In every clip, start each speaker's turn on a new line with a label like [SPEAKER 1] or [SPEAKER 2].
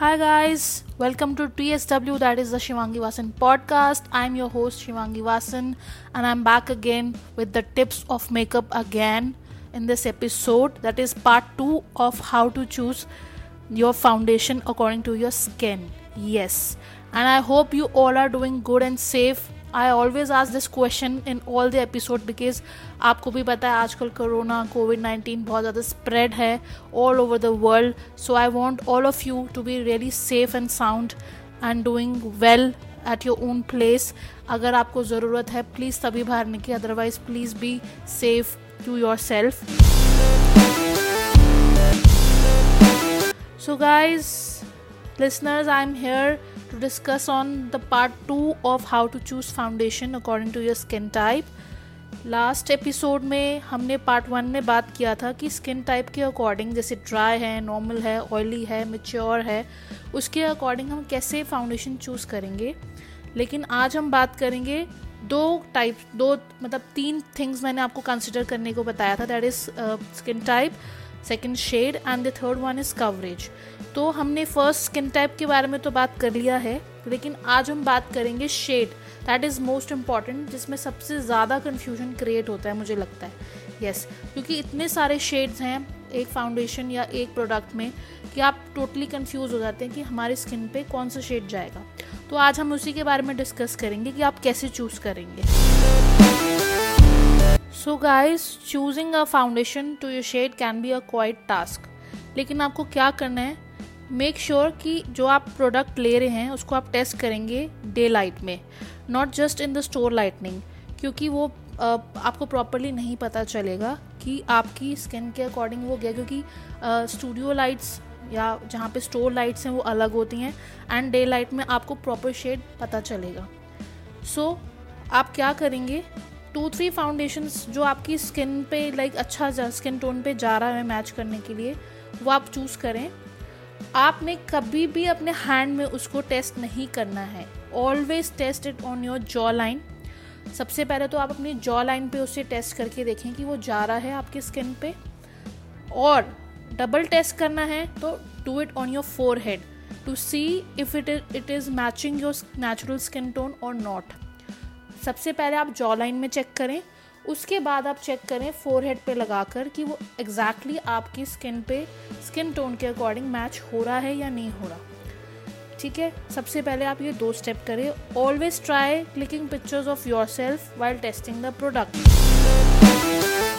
[SPEAKER 1] Hi guys, welcome to TSW that is the Shivangi Vasan podcast. I'm your host Shivangi Vasan and I'm back again with the tips of makeup again in this episode that is part 2 of how to choose your foundation according to your skin. Yes. And I hope you all are doing good and safe I always ask this question in all the episode because आपको भी पता है आजकल corona Covid nineteen बहुत ज़्यादा spread है all over the world so I want all of you to be really safe and sound and doing well at your own place अगर आपको ज़रूरत है प्लीज़ तभी बाहर निकले otherwise please be safe to yourself so guys listeners I am here. To discuss on the part 2 of how to choose foundation according to your skin type. Last episode में हमने part one में बात किया था कि skin type के according जैसे dry है नॉर्मल है ऑयली है मिच्योर है, उसके अकॉर्डिंग हम कैसे फाउंडेशन चूज़ करेंगे? लेकिन आज हम बात करेंगे दो टाइप दो मतलब तीन थिंग्स मैंने आपको कंसिडर करने को बताया था that is skin type second shade and the third one is coverage तो हमने फ़र्स्ट स्किन टाइप के बारे में तो बात कर लिया है लेकिन आज हम बात करेंगे shade that is most important जिसमें सबसे ज़्यादा कन्फ्यूज़न क्रिएट होता है मुझे लगता है. यस yes, क्योंकि इतने सारे शेड्स हैं एक फाउंडेशन या एक प्रोडक्ट में कि आप टोटली कंफ्यूज हो जाते हैं कि हमारी स्किन पे कौन सा शेड जाएगा. तो आज हम उसी के बारे में डिस्कस करेंगे कि आप कैसे चूज़ करेंगे. So guys choosing a foundation to your shade can be a quite task लेकिन आपको क्या करना है? मेक श्योर sure कि जो आप प्रोडक्ट ले रहे हैं उसको आप टेस्ट करेंगे डे लाइट में not just in the store lightning क्योंकि वो आपको प्रॉपरली नहीं पता चलेगा कि आपकी स्किन के अकॉर्डिंग वो गया क्योंकि स्टूडियो लाइट्स या जहाँ पे स्टोर लाइट्स हैं वो अलग होती हैं एंड डे लाइट में आपको प्रॉपर शेड पता चलेगा। सो so, आप क्या करेंगे? टू थ्री फाउंडेशंस जो आपकी स्किन पे लाइक like, अच्छा स्किन टोन पे जा रहा है मैच करने के लिए वो आप चूज़ करें। आपने कभी भी अपने हैंड में उसको टेस्ट नहीं करना है। Always test it on your jawline सबसे पहले तो आप अपनी जॉ लाइन पे उसे टेस्ट करके देखें कि वो जा रहा है आपकी स्किन पे। और डबल टेस्ट करना है तो do it on your forehead to see if it is it is matching your natural skin tone और नॉट सबसे पहले आप जॉ लाइन में चेक करें। उसके बाद आप चेक करें फोर हेड पर लगा कर कि वो एग्जैक्टली exactly आपकी स्किन पे स्किन टोन के अकॉर्डिंग मैच हो रहा है या नहीं हो रहा। ठीक है? सबसे पहले आप ये दो स्टेप करें। Always try clicking pictures of yourself while testing the product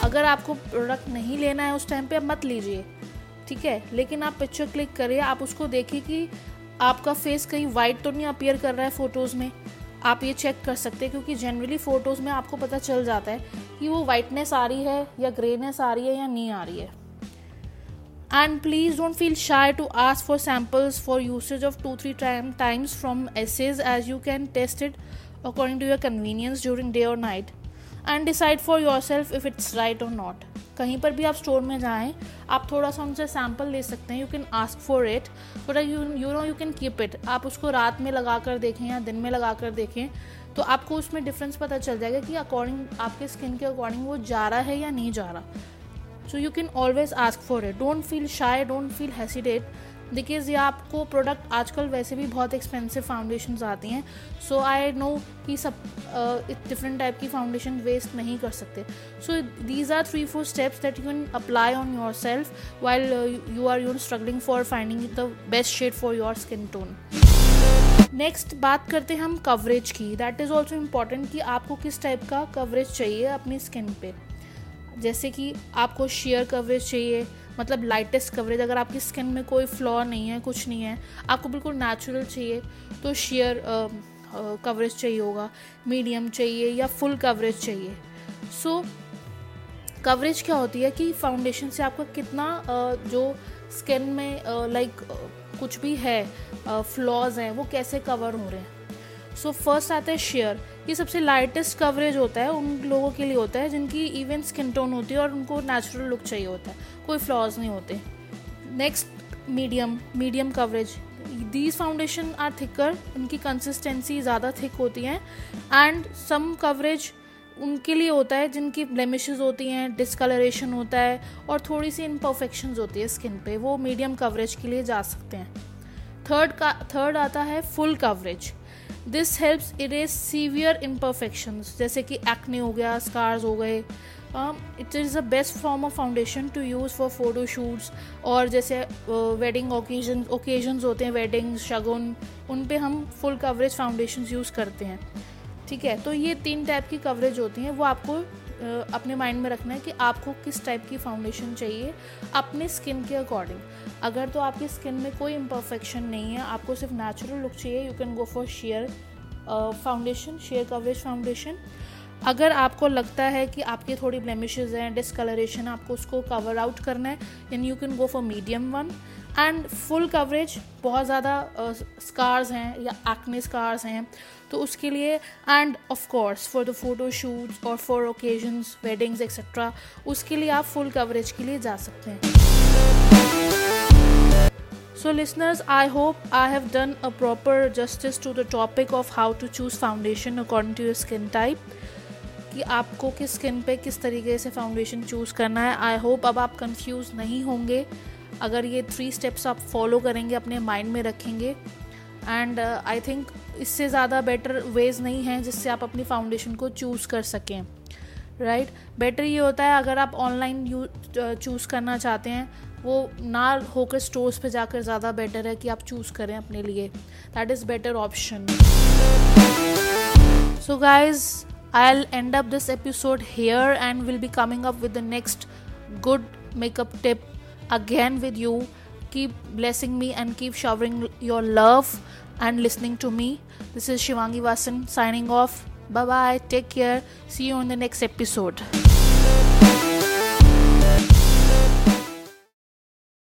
[SPEAKER 1] अगर आपको प्रोडक्ट नहीं लेना है उस टाइम पे आप मत लीजिए। ठीक है? लेकिन आप पिक्चर क्लिक करिए आप उसको देखिए कि आपका फेस कहीं वाइट तो नहीं अपियर कर रहा है फ़ोटोज़ में। आप ये चेक कर सकते हैं, क्योंकि जनरली फ़ोटोज़ में आपको पता चल जाता है कि वो वाइटनेस आ रही है या ग्रेनेस आ रही है या नहीं आ रही है। And please don't feel shy to ask for samples for usage of two three time times from aces as you can test it according to your convenience during day और night and decide for yourself if it's right और not कहीं पर भी आप store में जाएँ, आप थोड़ा सा उनसे सैंपल ले सकते हैं you can ask for it थोड़ा you you know you can keep it आप उसको रात में लगा कर देखें या दिन में लगा कर देखें तो आपको उसमें डिफरेंस पता चल जाएगा कि अकॉर्डिंग आपके स्किन के अकॉर्डिंग वो जा रहा है या नहीं जा रहा. So you can always ask for it don't feel shy don't feel hesitate because ये आपको प्रोडक्ट आजकल वैसे भी बहुत एक्सपेंसिव फाउंडेशन आती हैं। सो आई नो कि सब डिफरेंट टाइप की फाउंडेशन वेस्ट नहीं कर सकते। So these are three four steps that you can apply on yourself while you are your struggling for finding the best shade for your skin tone next बात करते हैं हम coverage की। That is also important कि आपको किस type का coverage चाहिए अपनी स्किन पे। जैसे कि आपको शेयर कवरेज चाहिए मतलब लाइटेस्ट कवरेज अगर आपकी स्किन में कोई फ्लॉ नहीं है कुछ नहीं है आपको बिल्कुल नेचुरल चाहिए तो शेयर कवरेज चाहिए होगा मीडियम चाहिए या फुल कवरेज चाहिए। सो so, कवरेज क्या होती है कि फाउंडेशन से आपका कितना जो स्किन में लाइक कुछ भी है फ्लॉज हैं वो कैसे कवर हो रहे हैं। सो so, फ़र्स्ट आता है शेयर ये सबसे लाइटेस्ट कवरेज होता है, उन लोगों के लिए होता है जिनकी इवन स्किन टोन होती है और उनको नेचुरल लुक चाहिए होता है। कोई फ्लॉज नहीं होते। Next medium medium coverage these foundation are thicker उनकी कंसिस्टेंसी ज़्यादा थिक होती हैं। एंड सम कवरेज उनके लिए होता है जिनकी ब्लेमिशेस होती हैं डिसकलरेशन होता है और थोड़ी सी इनपरफेक्शंस होती है स्किन पे। वो मीडियम कवरेज के लिए जा सकते हैं। थर्ड का थर्ड आता है full coverage this helps erase severe imperfections जैसे कि एक्ने हो गया स्कार्स हो गए। It is the best form of foundation to use for photo shoots और जैसे वेडिंग ओकेजन ओकेजन्स होते हैं वेडिंग शगुन उन पर हम फुल कवरेज फाउंडेशन यूज़ करते हैं। ठीक है तो ये तीन टाइप की कवरेज होती हैं, वो आपको अपने माइंड में रखना है कि आपको किस टाइप की फाउंडेशन चाहिए, अपने स्किन के अकॉर्डिंग अगर तो आपकी स्किन में कोई इम्परफेक्शन नहीं है, आपको सिर्फ़ नेचुरल लुक चाहिए you can go for sheer foundation sheer coverage foundation अगर आपको लगता है कि आपकी थोड़ी ब्लेमिशेज हैं डिसकलरेशन आपको उसको कवर आउट करना है then you can go for medium one and full coverage बहुत ज़्यादा स्कार्स हैं या एक्ने स्कार्स हैं तो उसके लिए and of course for the photo shoots और फॉर ओकेजन्स वेडिंग्स एक्सेट्रा उसके लिए आप फुल कवरेज के लिए जा सकते हैं। So listeners I hope I have done a proper justice to the topic of how to choose foundation according to your skin type कि आपको किस स्किन पे किस तरीके से फाउंडेशन चूज़ करना है आई होप अब आप कंफ्यूज नहीं होंगे। अगर ये थ्री स्टेप्स आप फॉलो करेंगे, अपने माइंड में रखेंगे एंड आई थिंक इससे ज़्यादा बेटर वेज नहीं हैं जिससे आप अपनी फाउंडेशन को चूज़ कर सकें राइट right? बेटर ये होता है अगर आप ऑनलाइन यू चूज़ करना चाहते हैं, वो ना होकर स्टोर्स पे जाकर ज़्यादा बेटर है कि आप चूज़ करें अपने लिए that is better option so guys I'll end up this episode here and will be coming up with the next good makeup tip again with you. Keep blessing me and keep showering your love and listening to me. This is Shivangi Vasan signing off. Bye bye. Take care. See you in the next episode.